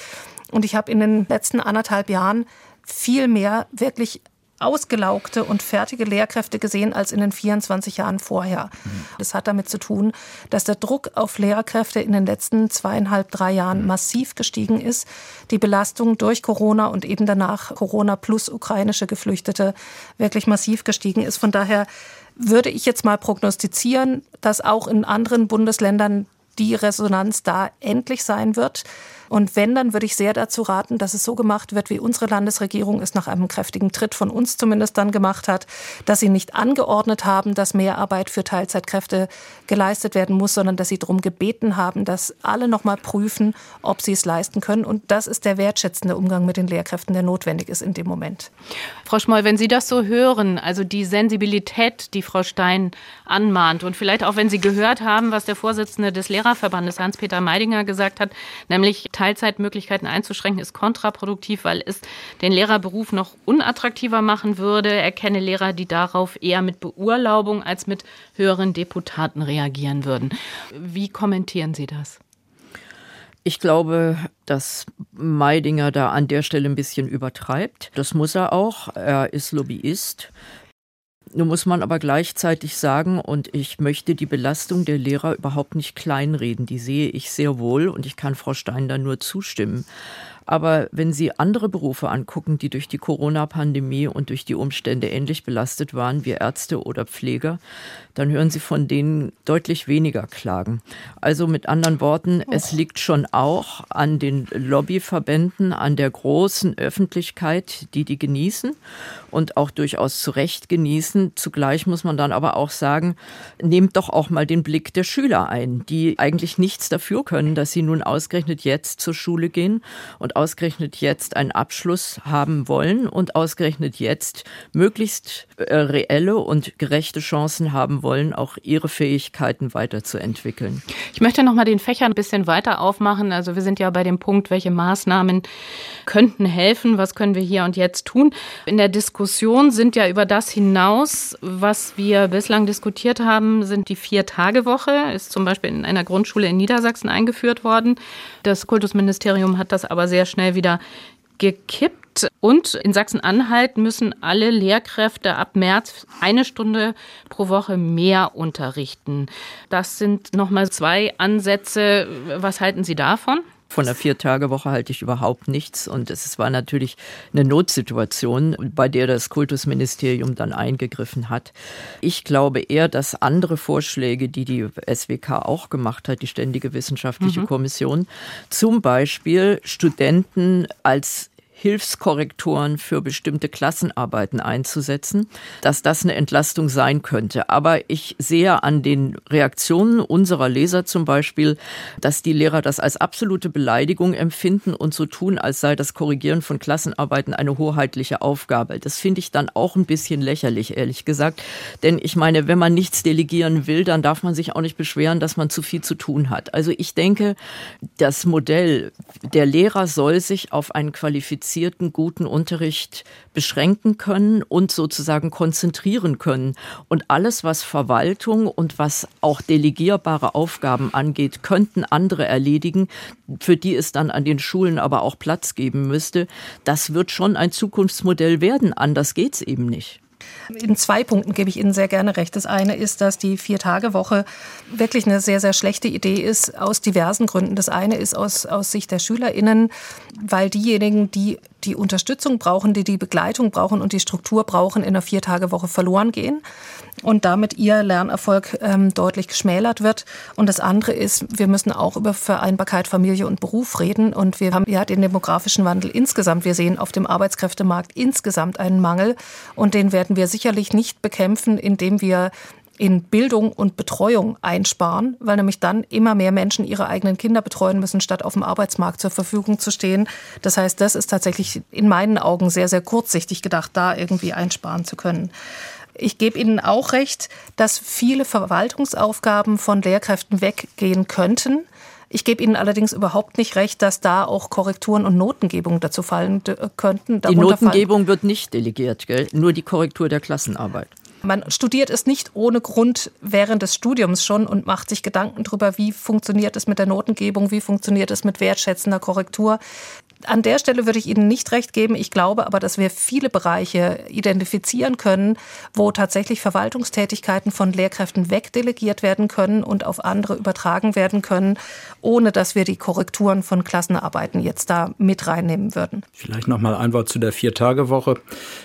und ich habe in den letzten anderthalb Jahren viel mehr wirklich ausgelaugte und fertige Lehrkräfte gesehen als in den 24 Jahren vorher. Das hat damit zu tun, dass der Druck auf Lehrkräfte in den letzten zweieinhalb, drei Jahren massiv gestiegen ist. Die Belastung durch Corona und eben danach Corona plus ukrainische Geflüchtete wirklich massiv gestiegen ist. Von daher würde ich jetzt mal prognostizieren, dass auch in anderen Bundesländern die Resonanz da endlich sein wird. Und wenn, dann würde ich sehr dazu raten, dass es so gemacht wird, wie unsere Landesregierung es nach einem kräftigen Tritt von uns zumindest dann gemacht hat, dass sie nicht angeordnet haben, dass mehr Arbeit für Teilzeitkräfte geleistet werden muss, sondern dass sie darum gebeten haben, dass alle nochmal prüfen, ob sie es leisten können. Und das ist der wertschätzende Umgang mit den Lehrkräften, der notwendig ist in dem Moment. Frau Schmoll, wenn Sie das so hören, also die Sensibilität, die Frau Stein anmahnt und vielleicht auch, wenn Sie gehört haben, was der Vorsitzende des Lehrerverbandes Hans-Peter Meidinger gesagt hat, nämlich Teilzeitmöglichkeiten einzuschränken, ist kontraproduktiv, weil es den Lehrerberuf noch unattraktiver machen würde. Er kenne Lehrer, die darauf eher mit Beurlaubung als mit höheren Deputaten reagieren würden. Wie kommentieren Sie das? Ich glaube, dass Meidinger da an der Stelle ein bisschen übertreibt. Das muss er auch. Er ist Lobbyist. Nun muss man aber gleichzeitig sagen, und ich möchte die Belastung der Lehrer überhaupt nicht kleinreden, die sehe ich sehr wohl und ich kann Frau Stein da nur zustimmen. Aber wenn Sie andere Berufe angucken, die durch die Corona-Pandemie und durch die Umstände ähnlich belastet waren wie Ärzte oder Pfleger, dann hören Sie von denen deutlich weniger Klagen. Also mit anderen Worten, es liegt schon auch an den Lobbyverbänden, an der großen Öffentlichkeit, die die genießen und auch durchaus zu Recht genießen. Zugleich muss man dann aber auch sagen, nehmt doch auch mal den Blick der Schüler ein, die eigentlich nichts dafür können, dass sie nun ausgerechnet jetzt zur Schule gehen und ausgerechnet jetzt einen Abschluss haben wollen und ausgerechnet jetzt möglichst äh, reelle und gerechte Chancen haben wollen, auch ihre Fähigkeiten weiterzuentwickeln. Ich möchte noch mal den Fächer ein bisschen weiter aufmachen. Also wir sind ja bei dem Punkt, welche Maßnahmen könnten helfen, was können wir hier und jetzt tun. In der Diskussion sind ja über das hinaus, was wir bislang diskutiert haben, sind die Vier-Tage-Woche, ist zum Beispiel in einer Grundschule in Niedersachsen eingeführt worden. Das Kultusministerium hat das aber sehr schnell wieder gekippt. Und in Sachsen-Anhalt müssen alle Lehrkräfte ab März eine Stunde pro Woche mehr unterrichten. Das sind nochmal zwei Ansätze. Was halten Sie davon? Von der Vier-Tage-Woche halte ich überhaupt nichts. Und es war natürlich eine Notsituation, bei der das Kultusministerium dann eingegriffen hat. Ich glaube eher, dass andere Vorschläge, die die SWK auch gemacht hat, die Ständige Wissenschaftliche mhm. Kommission, zum Beispiel Studenten als Hilfskorrektoren für bestimmte Klassenarbeiten einzusetzen, dass das eine Entlastung sein könnte. Aber ich sehe an den Reaktionen unserer Leser zum Beispiel, dass die Lehrer das als absolute Beleidigung empfinden und so tun, als sei das Korrigieren von Klassenarbeiten eine hoheitliche Aufgabe. Das finde ich dann auch ein bisschen lächerlich, ehrlich gesagt. Denn ich meine, wenn man nichts delegieren will, dann darf man sich auch nicht beschweren, dass man zu viel zu tun hat. Also ich denke, das Modell, der Lehrer soll sich auf einen qualifizierten qualifizierten, guten Unterricht beschränken können und sozusagen konzentrieren können. Und alles, was Verwaltung und was auch delegierbare Aufgaben angeht, könnten andere erledigen, für die es dann an den Schulen aber auch Platz geben müsste. Das wird schon ein Zukunftsmodell werden. Anders geht es eben nicht. In zwei Punkten gebe ich Ihnen sehr gerne recht. Das eine ist, dass die Vier-Tage-Woche wirklich eine sehr, sehr schlechte Idee ist, aus diversen Gründen. Das eine ist aus, aus Sicht der SchülerInnen, weil diejenigen, die die Unterstützung brauchen, die die Begleitung brauchen und die Struktur brauchen, in einer Vier-Tage-Woche verloren gehen und damit ihr Lernerfolg ähm, deutlich geschmälert wird. Und das andere ist, wir müssen auch über Vereinbarkeit Familie und Beruf reden. Und wir haben ja den demografischen Wandel insgesamt. Wir sehen auf dem Arbeitskräftemarkt insgesamt einen Mangel. Und den werden wir sicherlich nicht bekämpfen, indem wir in Bildung und Betreuung einsparen, weil nämlich dann immer mehr Menschen ihre eigenen Kinder betreuen müssen, statt auf dem Arbeitsmarkt zur Verfügung zu stehen. Das heißt, das ist tatsächlich in meinen Augen sehr, sehr kurzsichtig gedacht, da irgendwie einsparen zu können. Ich gebe Ihnen auch recht, dass viele Verwaltungsaufgaben von Lehrkräften weggehen könnten. Ich gebe Ihnen allerdings überhaupt nicht recht, dass da auch Korrekturen und Notengebung dazu fallen könnten. Die Notengebung wird nicht delegiert, gell? nur die Korrektur der Klassenarbeit. Man studiert es nicht ohne Grund während des Studiums schon und macht sich Gedanken darüber, wie funktioniert es mit der Notengebung, wie funktioniert es mit wertschätzender Korrektur. An der Stelle würde ich Ihnen nicht recht geben. Ich glaube aber, dass wir viele Bereiche identifizieren können, wo tatsächlich Verwaltungstätigkeiten von Lehrkräften wegdelegiert werden können und auf andere übertragen werden können, ohne dass wir die Korrekturen von Klassenarbeiten jetzt da mit reinnehmen würden. Vielleicht noch mal ein Wort zu der Vier-Tage-Woche.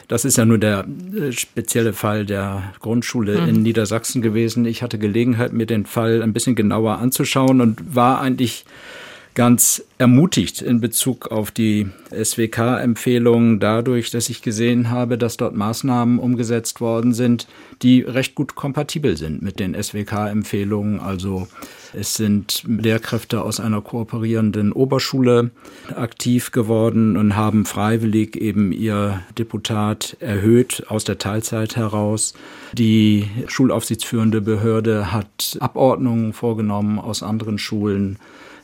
Das ist ja nur der äh, spezielle Fall der Grundschule mhm. in Niedersachsen gewesen. Ich hatte Gelegenheit, mir den Fall ein bisschen genauer anzuschauen und war eigentlich ganz ermutigt in Bezug auf die SWK-Empfehlungen dadurch, dass ich gesehen habe, dass dort Maßnahmen umgesetzt worden sind, die recht gut kompatibel sind mit den SWK-Empfehlungen. Also es sind Lehrkräfte aus einer kooperierenden Oberschule aktiv geworden und haben freiwillig eben ihr Deputat erhöht aus der Teilzeit heraus. Die schulaufsichtsführende Behörde hat Abordnungen vorgenommen aus anderen Schulen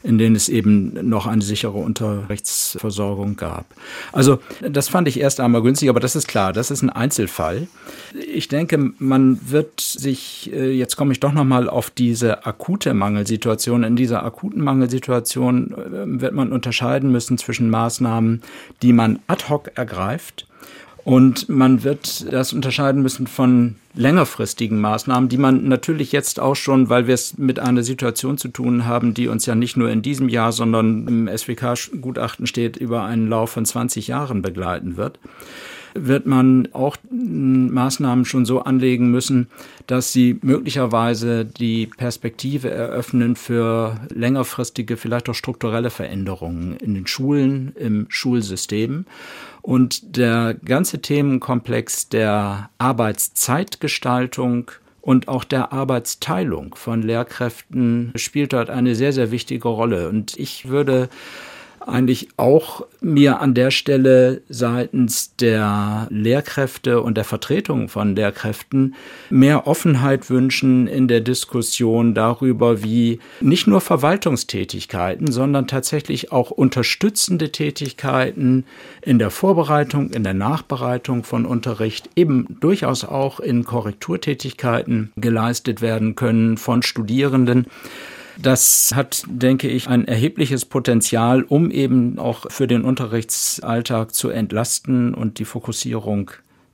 in denen es eben noch eine sichere Unterrichtsversorgung gab. Also das fand ich erst einmal günstig, aber das ist klar, das ist ein Einzelfall. Ich denke, man wird sich, äh, jetzt komme ich doch nochmal auf diese akute Mangelsituation, in dieser akuten Mangelsituation äh, wird man unterscheiden müssen zwischen Maßnahmen, die man ad hoc ergreift, und man wird das unterscheiden müssen von längerfristigen Maßnahmen, die man natürlich jetzt auch schon, weil wir es mit einer Situation zu tun haben, die uns ja nicht nur in diesem Jahr, sondern im SWK-Gutachten steht, über einen Lauf von 20 Jahren begleiten wird wird man auch Maßnahmen schon so anlegen müssen, dass sie möglicherweise die Perspektive eröffnen für längerfristige, vielleicht auch strukturelle Veränderungen in den Schulen, im Schulsystem. Und der ganze Themenkomplex der Arbeitszeitgestaltung und auch der Arbeitsteilung von Lehrkräften spielt dort eine sehr, sehr wichtige Rolle. Und ich würde eigentlich auch mir an der Stelle seitens der Lehrkräfte und der Vertretung von Lehrkräften mehr Offenheit wünschen in der Diskussion darüber, wie nicht nur Verwaltungstätigkeiten, sondern tatsächlich auch unterstützende Tätigkeiten in der Vorbereitung, in der Nachbereitung von Unterricht, eben durchaus auch in Korrekturtätigkeiten geleistet werden können von Studierenden. Das hat, denke ich, ein erhebliches Potenzial, um eben auch für den Unterrichtsalltag zu entlasten und die Fokussierung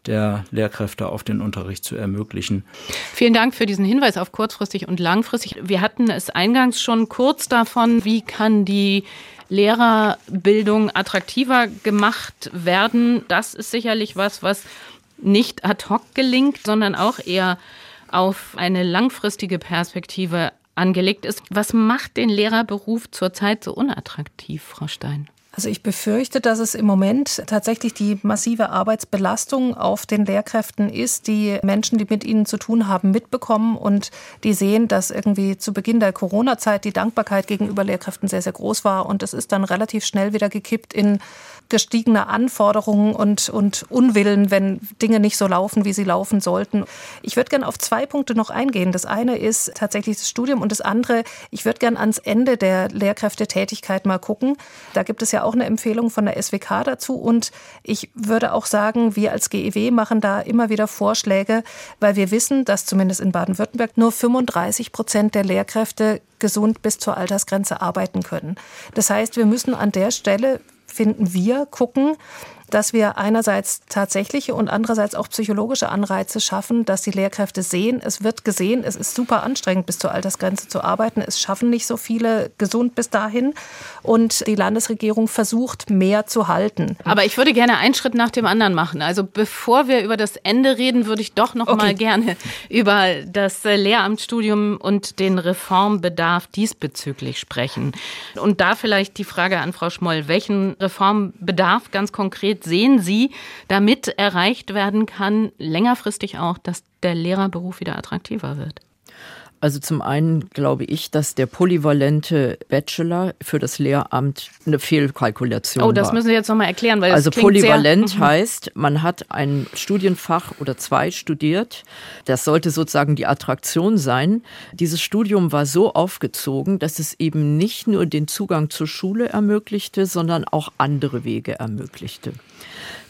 der Lehrkräfte auf den Unterricht zu ermöglichen. Vielen Dank für diesen Hinweis auf kurzfristig und langfristig. Wir hatten es eingangs schon kurz davon, wie kann die Lehrerbildung attraktiver gemacht werden. Das ist sicherlich was, was nicht ad hoc gelingt, sondern auch eher auf eine langfristige Perspektive angelegt ist. Was macht den Lehrerberuf zurzeit so unattraktiv, Frau Stein? Also ich befürchte, dass es im Moment tatsächlich die massive Arbeitsbelastung auf den Lehrkräften ist, die Menschen, die mit ihnen zu tun haben, mitbekommen und die sehen, dass irgendwie zu Beginn der Corona-Zeit die Dankbarkeit gegenüber Lehrkräften sehr, sehr groß war und es ist dann relativ schnell wieder gekippt in gestiegene Anforderungen und, und Unwillen, wenn Dinge nicht so laufen, wie sie laufen sollten. Ich würde gerne auf zwei Punkte noch eingehen. Das eine ist tatsächlich das Studium und das andere, ich würde gerne ans Ende der Lehrkräftetätigkeit mal gucken. Da gibt es ja auch eine Empfehlung von der SWK dazu und ich würde auch sagen, wir als GEW machen da immer wieder Vorschläge, weil wir wissen, dass zumindest in Baden-Württemberg nur 35 Prozent der Lehrkräfte gesund bis zur Altersgrenze arbeiten können. Das heißt, wir müssen an der Stelle finden wir, gucken, dass wir einerseits tatsächliche und andererseits auch psychologische Anreize schaffen, dass die Lehrkräfte sehen, es wird gesehen, es ist super anstrengend, bis zur Altersgrenze zu arbeiten. Es schaffen nicht so viele gesund bis dahin. Und die Landesregierung versucht, mehr zu halten. Aber ich würde gerne einen Schritt nach dem anderen machen. Also bevor wir über das Ende reden, würde ich doch noch okay. mal gerne über das Lehramtsstudium und den Reformbedarf diesbezüglich sprechen. Und da vielleicht die Frage an Frau Schmoll, welchen Reformbedarf ganz konkret sehen Sie, damit erreicht werden kann, längerfristig auch, dass der Lehrerberuf wieder attraktiver wird? Also zum einen glaube ich, dass der polyvalente Bachelor für das Lehramt eine Fehlkalkulation war. Oh, das war. müssen Sie jetzt nochmal erklären, weil Also polyvalent sehr, mhm. heißt, man hat ein Studienfach oder zwei studiert. Das sollte sozusagen die Attraktion sein. Dieses Studium war so aufgezogen, dass es eben nicht nur den Zugang zur Schule ermöglichte, sondern auch andere Wege ermöglichte.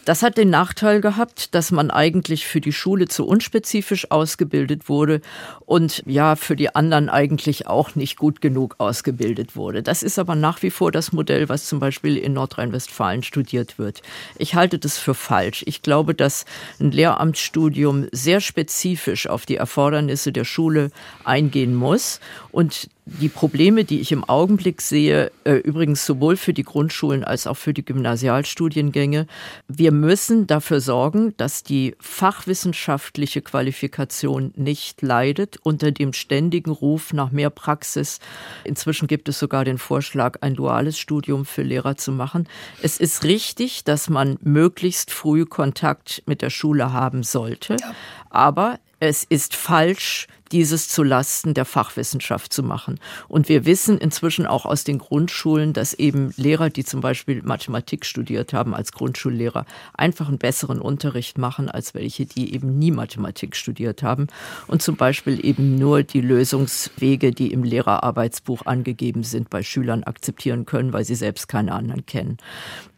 Das hat den Nachteil gehabt, dass man eigentlich für die Schule zu unspezifisch ausgebildet wurde und ja, für die anderen eigentlich auch nicht gut genug ausgebildet wurde. Das ist aber nach wie vor das Modell, was zum Beispiel in Nordrhein-Westfalen studiert wird. Ich halte das für falsch. Ich glaube, dass ein Lehramtsstudium sehr spezifisch auf die Erfordernisse der Schule eingehen muss und die Probleme, die ich im Augenblick sehe, äh, übrigens sowohl für die Grundschulen als auch für die Gymnasialstudiengänge, wir müssen dafür sorgen, dass die fachwissenschaftliche Qualifikation nicht leidet unter dem ständigen Ruf nach mehr Praxis. Inzwischen gibt es sogar den Vorschlag, ein duales Studium für Lehrer zu machen. Es ist richtig, dass man möglichst früh Kontakt mit der Schule haben sollte, ja. aber es ist falsch, dieses zu Lasten der Fachwissenschaft zu machen. Und wir wissen inzwischen auch aus den Grundschulen, dass eben Lehrer, die zum Beispiel Mathematik studiert haben als Grundschullehrer, einfach einen besseren Unterricht machen als welche, die eben nie Mathematik studiert haben und zum Beispiel eben nur die Lösungswege, die im Lehrerarbeitsbuch angegeben sind, bei Schülern akzeptieren können, weil sie selbst keine anderen kennen.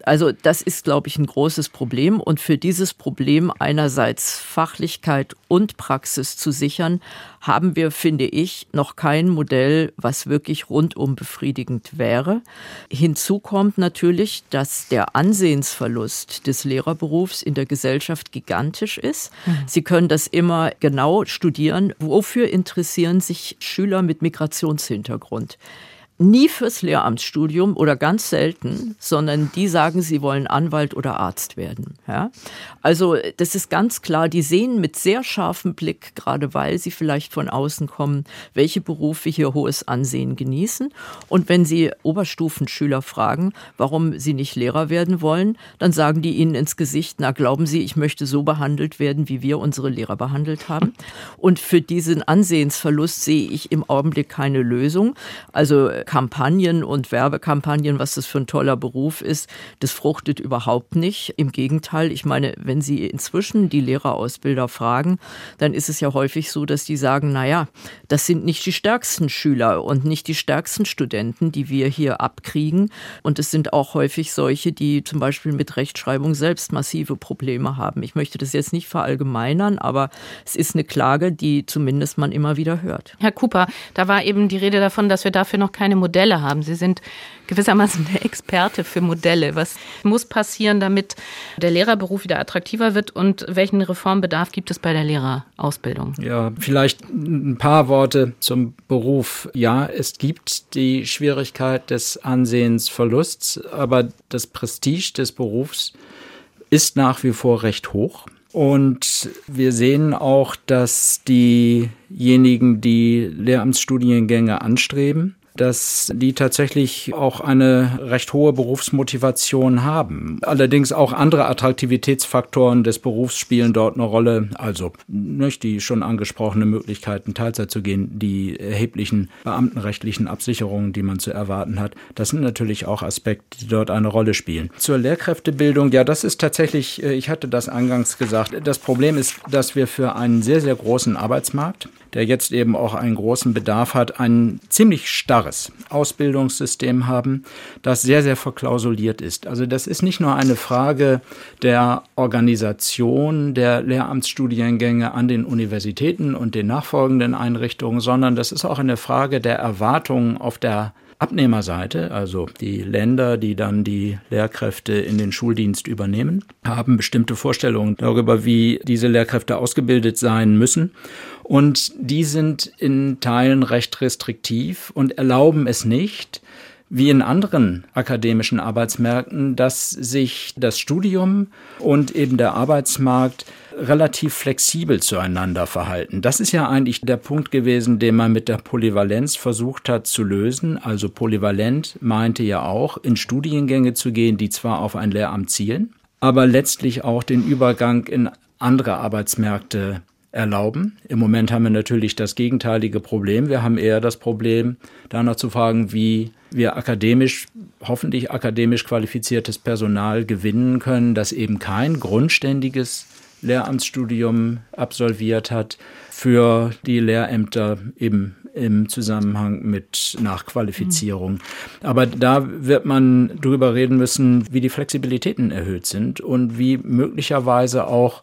Also das ist, glaube ich, ein großes Problem. Und für dieses Problem einerseits Fachlichkeit und Praxis zu sichern, haben wir, finde ich, noch kein Modell, was wirklich rundum befriedigend wäre. Hinzu kommt natürlich, dass der Ansehensverlust des Lehrerberufs in der Gesellschaft gigantisch ist. Mhm. Sie können das immer genau studieren. Wofür interessieren sich Schüler mit Migrationshintergrund? Nie fürs Lehramtsstudium oder ganz selten, sondern die sagen, sie wollen Anwalt oder Arzt werden. Ja? Also das ist ganz klar, die sehen mit sehr scharfem Blick, gerade weil sie vielleicht von außen kommen, welche Berufe hier hohes Ansehen genießen. Und wenn sie Oberstufenschüler fragen, warum sie nicht Lehrer werden wollen, dann sagen die ihnen ins Gesicht, na glauben Sie, ich möchte so behandelt werden, wie wir unsere Lehrer behandelt haben. Und für diesen Ansehensverlust sehe ich im Augenblick keine Lösung. Also Kampagnen und Werbekampagnen, was das für ein toller Beruf ist, das fruchtet überhaupt nicht. Im Gegenteil, ich meine, wenn Sie inzwischen die Lehrerausbilder fragen, dann ist es ja häufig so, dass die sagen, na ja, das sind nicht die stärksten Schüler und nicht die stärksten Studenten, die wir hier abkriegen. Und es sind auch häufig solche, die zum Beispiel mit Rechtschreibung selbst massive Probleme haben. Ich möchte das jetzt nicht verallgemeinern, aber es ist eine Klage, die zumindest man immer wieder hört. Herr Cooper, da war eben die Rede davon, dass wir dafür noch keine Modelle haben. Sie sind gewissermaßen der Experte für Modelle. Was muss passieren, damit der Lehrerberuf wieder attraktiver wird und welchen Reformbedarf gibt es bei der Lehrerausbildung? Ja, vielleicht ein paar Worte zum Beruf. Ja, es gibt die Schwierigkeit des Ansehensverlusts, aber das Prestige des Berufs ist nach wie vor recht hoch. Und wir sehen auch, dass diejenigen, die Lehramtsstudiengänge anstreben, dass die tatsächlich auch eine recht hohe Berufsmotivation haben. Allerdings auch andere Attraktivitätsfaktoren des Berufs spielen dort eine Rolle. Also nicht die schon angesprochene Möglichkeiten, Teilzeit zu gehen, die erheblichen beamtenrechtlichen Absicherungen, die man zu erwarten hat. Das sind natürlich auch Aspekte, die dort eine Rolle spielen. Zur Lehrkräftebildung, ja, das ist tatsächlich, äh, ich hatte das eingangs gesagt, das Problem ist, dass wir für einen sehr, sehr großen Arbeitsmarkt der jetzt eben auch einen großen Bedarf hat, ein ziemlich starres Ausbildungssystem haben, das sehr, sehr verklausuliert ist. Also das ist nicht nur eine Frage der Organisation der Lehramtsstudiengänge an den Universitäten und den nachfolgenden Einrichtungen, sondern das ist auch eine Frage der Erwartungen auf der Abnehmerseite, also die Länder, die dann die Lehrkräfte in den Schuldienst übernehmen, haben bestimmte Vorstellungen darüber, wie diese Lehrkräfte ausgebildet sein müssen. Und die sind in Teilen recht restriktiv und erlauben es nicht, wie in anderen akademischen Arbeitsmärkten, dass sich das Studium und eben der Arbeitsmarkt relativ flexibel zueinander verhalten. Das ist ja eigentlich der Punkt gewesen, den man mit der Polyvalenz versucht hat zu lösen. Also polyvalent meinte ja auch, in Studiengänge zu gehen, die zwar auf ein Lehramt zielen, aber letztlich auch den Übergang in andere Arbeitsmärkte erlauben. Im Moment haben wir natürlich das gegenteilige Problem. Wir haben eher das Problem, danach zu fragen, wie wir akademisch, hoffentlich akademisch qualifiziertes Personal gewinnen können, das eben kein grundständiges Lehramtsstudium absolviert hat, für die Lehrämter eben im Zusammenhang mit Nachqualifizierung. Mhm. Aber da wird man drüber reden müssen, wie die Flexibilitäten erhöht sind und wie möglicherweise auch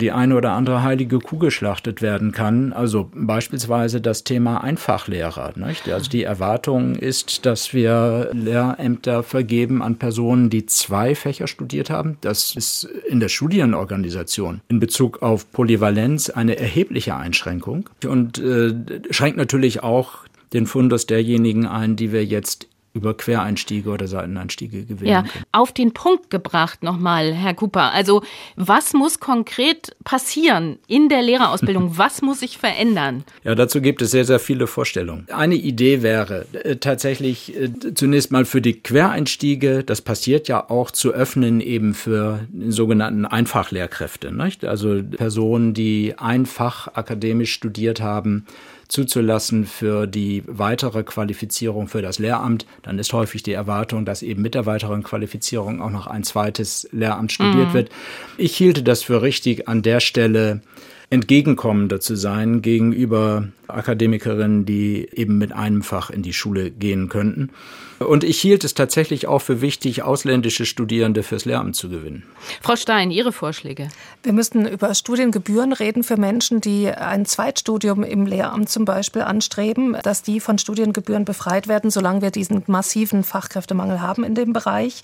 die eine oder andere heilige Kuh geschlachtet werden kann. Also beispielsweise das Thema Einfachlehrer. Nicht? Also die Erwartung ist, dass wir Lehrämter vergeben an Personen, die zwei Fächer studiert haben. Das ist in der Studienorganisation in Bezug auf Polyvalenz eine erhebliche Einschränkung und äh, schränkt natürlich auch den Fundus derjenigen ein, die wir jetzt über Quereinstiege oder Seiteneinstiege gewinnen ja, können. Auf den Punkt gebracht nochmal, Herr Cooper. Also was muss konkret passieren in der Lehrerausbildung? was muss sich verändern? Ja, dazu gibt es sehr, sehr viele Vorstellungen. Eine Idee wäre äh, tatsächlich äh, zunächst mal für die Quereinstiege, das passiert ja auch zu öffnen eben für den sogenannten Einfachlehrkräfte. Nicht? Also Personen, die einfach akademisch studiert haben, zuzulassen für die weitere Qualifizierung für das Lehramt, dann ist häufig die Erwartung, dass eben mit der weiteren Qualifizierung auch noch ein zweites Lehramt studiert mhm. wird. Ich hielte das für richtig, an der Stelle entgegenkommender zu sein gegenüber Akademikerinnen, die eben mit einem Fach in die Schule gehen könnten. Und ich hielt es tatsächlich auch für wichtig, ausländische Studierende fürs Lehramt zu gewinnen. Frau Stein, Ihre Vorschläge? Wir müssten über Studiengebühren reden für Menschen, die ein Zweitstudium im Lehramt zum Beispiel anstreben, dass die von Studiengebühren befreit werden, solange wir diesen massiven Fachkräftemangel haben in dem Bereich.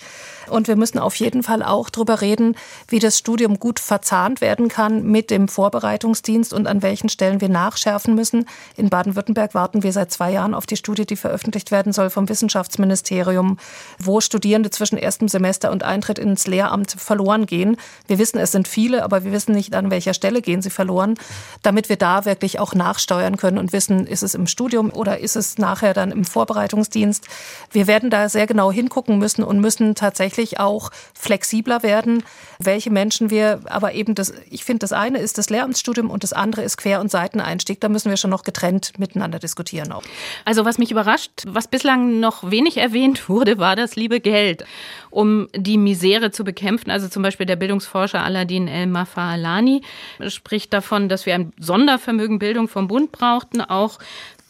Und wir müssen auf jeden Fall auch darüber reden, wie das Studium gut verzahnt werden kann mit dem Vorbereitungsdienst und an welchen Stellen wir nachschärfen müssen. In Baden-Württemberg warten wir seit zwei Jahren auf die Studie, die veröffentlicht werden soll vom Wissenschaftsministerium, wo Studierende zwischen erstem Semester und Eintritt ins Lehramt verloren gehen. Wir wissen, es sind viele, aber wir wissen nicht, an welcher Stelle gehen sie verloren, damit wir da wirklich auch nachsteuern können und wissen, ist es im Studium oder ist es nachher dann im Vorbereitungsdienst. Wir werden da sehr genau hingucken müssen und müssen tatsächlich auch flexibler werden, welche Menschen wir, aber eben das, ich finde, das eine ist das Lehramtsstudium und das andere ist Quer- und Seiteneinstieg. Da müssen wir schon noch getrennt miteinander diskutieren auch. Also was mich überrascht, was bislang noch wenig erwähnt wurde, war das liebe Geld, um die Misere zu bekämpfen. Also zum Beispiel der Bildungsforscher Aladin El Mafaalani spricht davon, dass wir ein Sondervermögen Bildung vom Bund brauchten, auch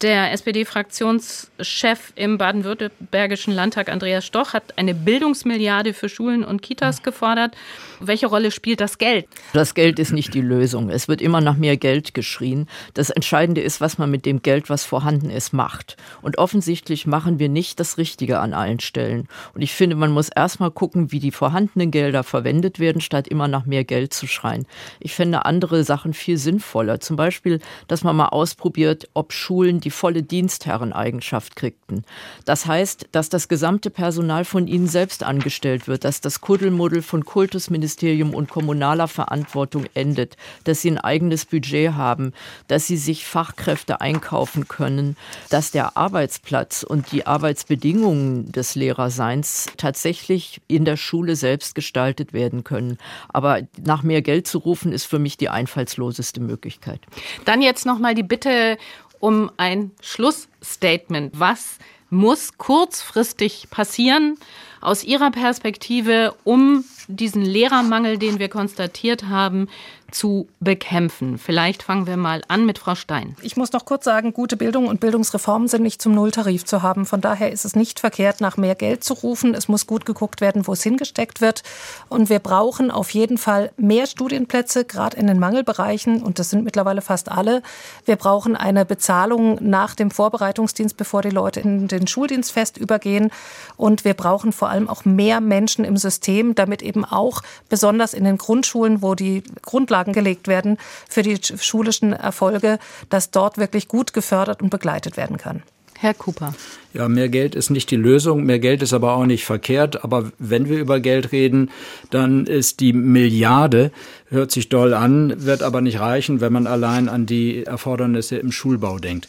der SPD-Fraktionschef im baden-württembergischen Landtag, Andreas Stoch, hat eine Bildungsmilliarde für Schulen und Kitas gefordert. Welche Rolle spielt das Geld? Das Geld ist nicht die Lösung. Es wird immer nach mehr Geld geschrien. Das Entscheidende ist, was man mit dem Geld, was vorhanden ist, macht. Und offensichtlich machen wir nicht das Richtige an allen Stellen. Und ich finde, man muss erstmal gucken, wie die vorhandenen Gelder verwendet werden, statt immer nach mehr Geld zu schreien. Ich finde andere Sachen viel sinnvoller. Zum Beispiel, dass man mal ausprobiert, ob Schulen die volle Dienstherreneigenschaft kriegten. Das heißt, dass das gesamte Personal von ihnen selbst angestellt wird, dass das Kuddelmuddel von Kultusministerium Ministerium und kommunaler Verantwortung endet, dass sie ein eigenes Budget haben, dass sie sich Fachkräfte einkaufen können, dass der Arbeitsplatz und die Arbeitsbedingungen des Lehrerseins tatsächlich in der Schule selbst gestaltet werden können. Aber nach mehr Geld zu rufen, ist für mich die einfallsloseste Möglichkeit. Dann jetzt noch mal die Bitte um ein Schlussstatement. Was muss kurzfristig passieren aus Ihrer Perspektive, um diesen Lehrermangel, den wir konstatiert haben, zu bekämpfen. Vielleicht fangen wir mal an mit Frau Stein. Ich muss noch kurz sagen, gute Bildung und Bildungsreformen sind nicht zum Nulltarif zu haben. Von daher ist es nicht verkehrt, nach mehr Geld zu rufen. Es muss gut geguckt werden, wo es hingesteckt wird. Und wir brauchen auf jeden Fall mehr Studienplätze, gerade in den Mangelbereichen. Und das sind mittlerweile fast alle. Wir brauchen eine Bezahlung nach dem Vorbereitungsdienst, bevor die Leute in den Schuldienst fest übergehen. Und wir brauchen vor allem auch mehr Menschen im System, damit eben auch besonders in den Grundschulen, wo die Grundlagen Grundlagen gelegt werden für die schulischen Erfolge, dass dort wirklich gut gefördert und begleitet werden kann. Herr Cooper. Ja, mehr Geld ist nicht die Lösung, mehr Geld ist aber auch nicht verkehrt. Aber wenn wir über Geld reden, dann ist die Milliarde, hört sich doll an, wird aber nicht reichen, wenn man allein an die Erfordernisse im Schulbau denkt.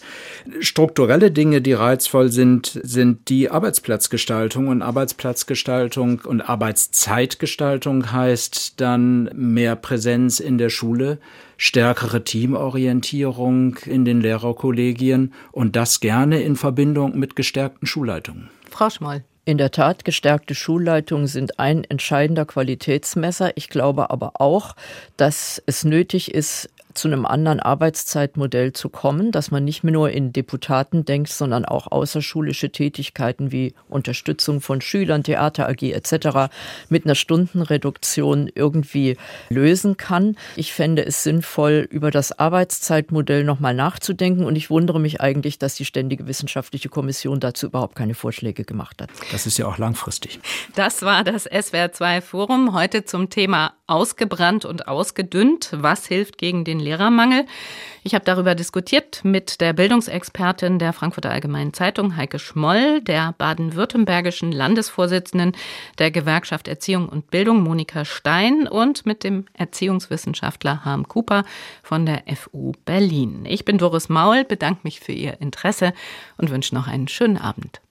Strukturelle Dinge, die reizvoll sind, sind die Arbeitsplatzgestaltung. Und Arbeitsplatzgestaltung und Arbeitszeitgestaltung heißt dann mehr Präsenz in der Schule, stärkere Teamorientierung in den Lehrerkollegien und das gerne in Verbindung mit gestärkten Schulleitungen. Frau Schmoll. In der Tat, gestärkte Schulleitungen sind ein entscheidender Qualitätsmesser. Ich glaube aber auch, dass es nötig ist, zu einem anderen Arbeitszeitmodell zu kommen, dass man nicht mehr nur in Deputaten denkt, sondern auch außerschulische Tätigkeiten wie Unterstützung von Schülern, Theater AG etc. mit einer Stundenreduktion irgendwie lösen kann. Ich fände es sinnvoll, über das Arbeitszeitmodell nochmal nachzudenken und ich wundere mich eigentlich, dass die Ständige Wissenschaftliche Kommission dazu überhaupt keine Vorschläge gemacht hat. Das ist ja auch langfristig. Das war das SWR2 Forum heute zum Thema ausgebrannt und ausgedünnt. Was hilft gegen den Lehrermangel? Ich habe darüber diskutiert mit der Bildungsexpertin der Frankfurter Allgemeinen Zeitung, Heike Schmoll, der baden-württembergischen Landesvorsitzenden der Gewerkschaft Erziehung und Bildung, Monika Stein, und mit dem Erziehungswissenschaftler Harm Cooper von der FU Berlin. Ich bin Doris Maul, bedanke mich für Ihr Interesse und wünsche noch einen schönen Abend.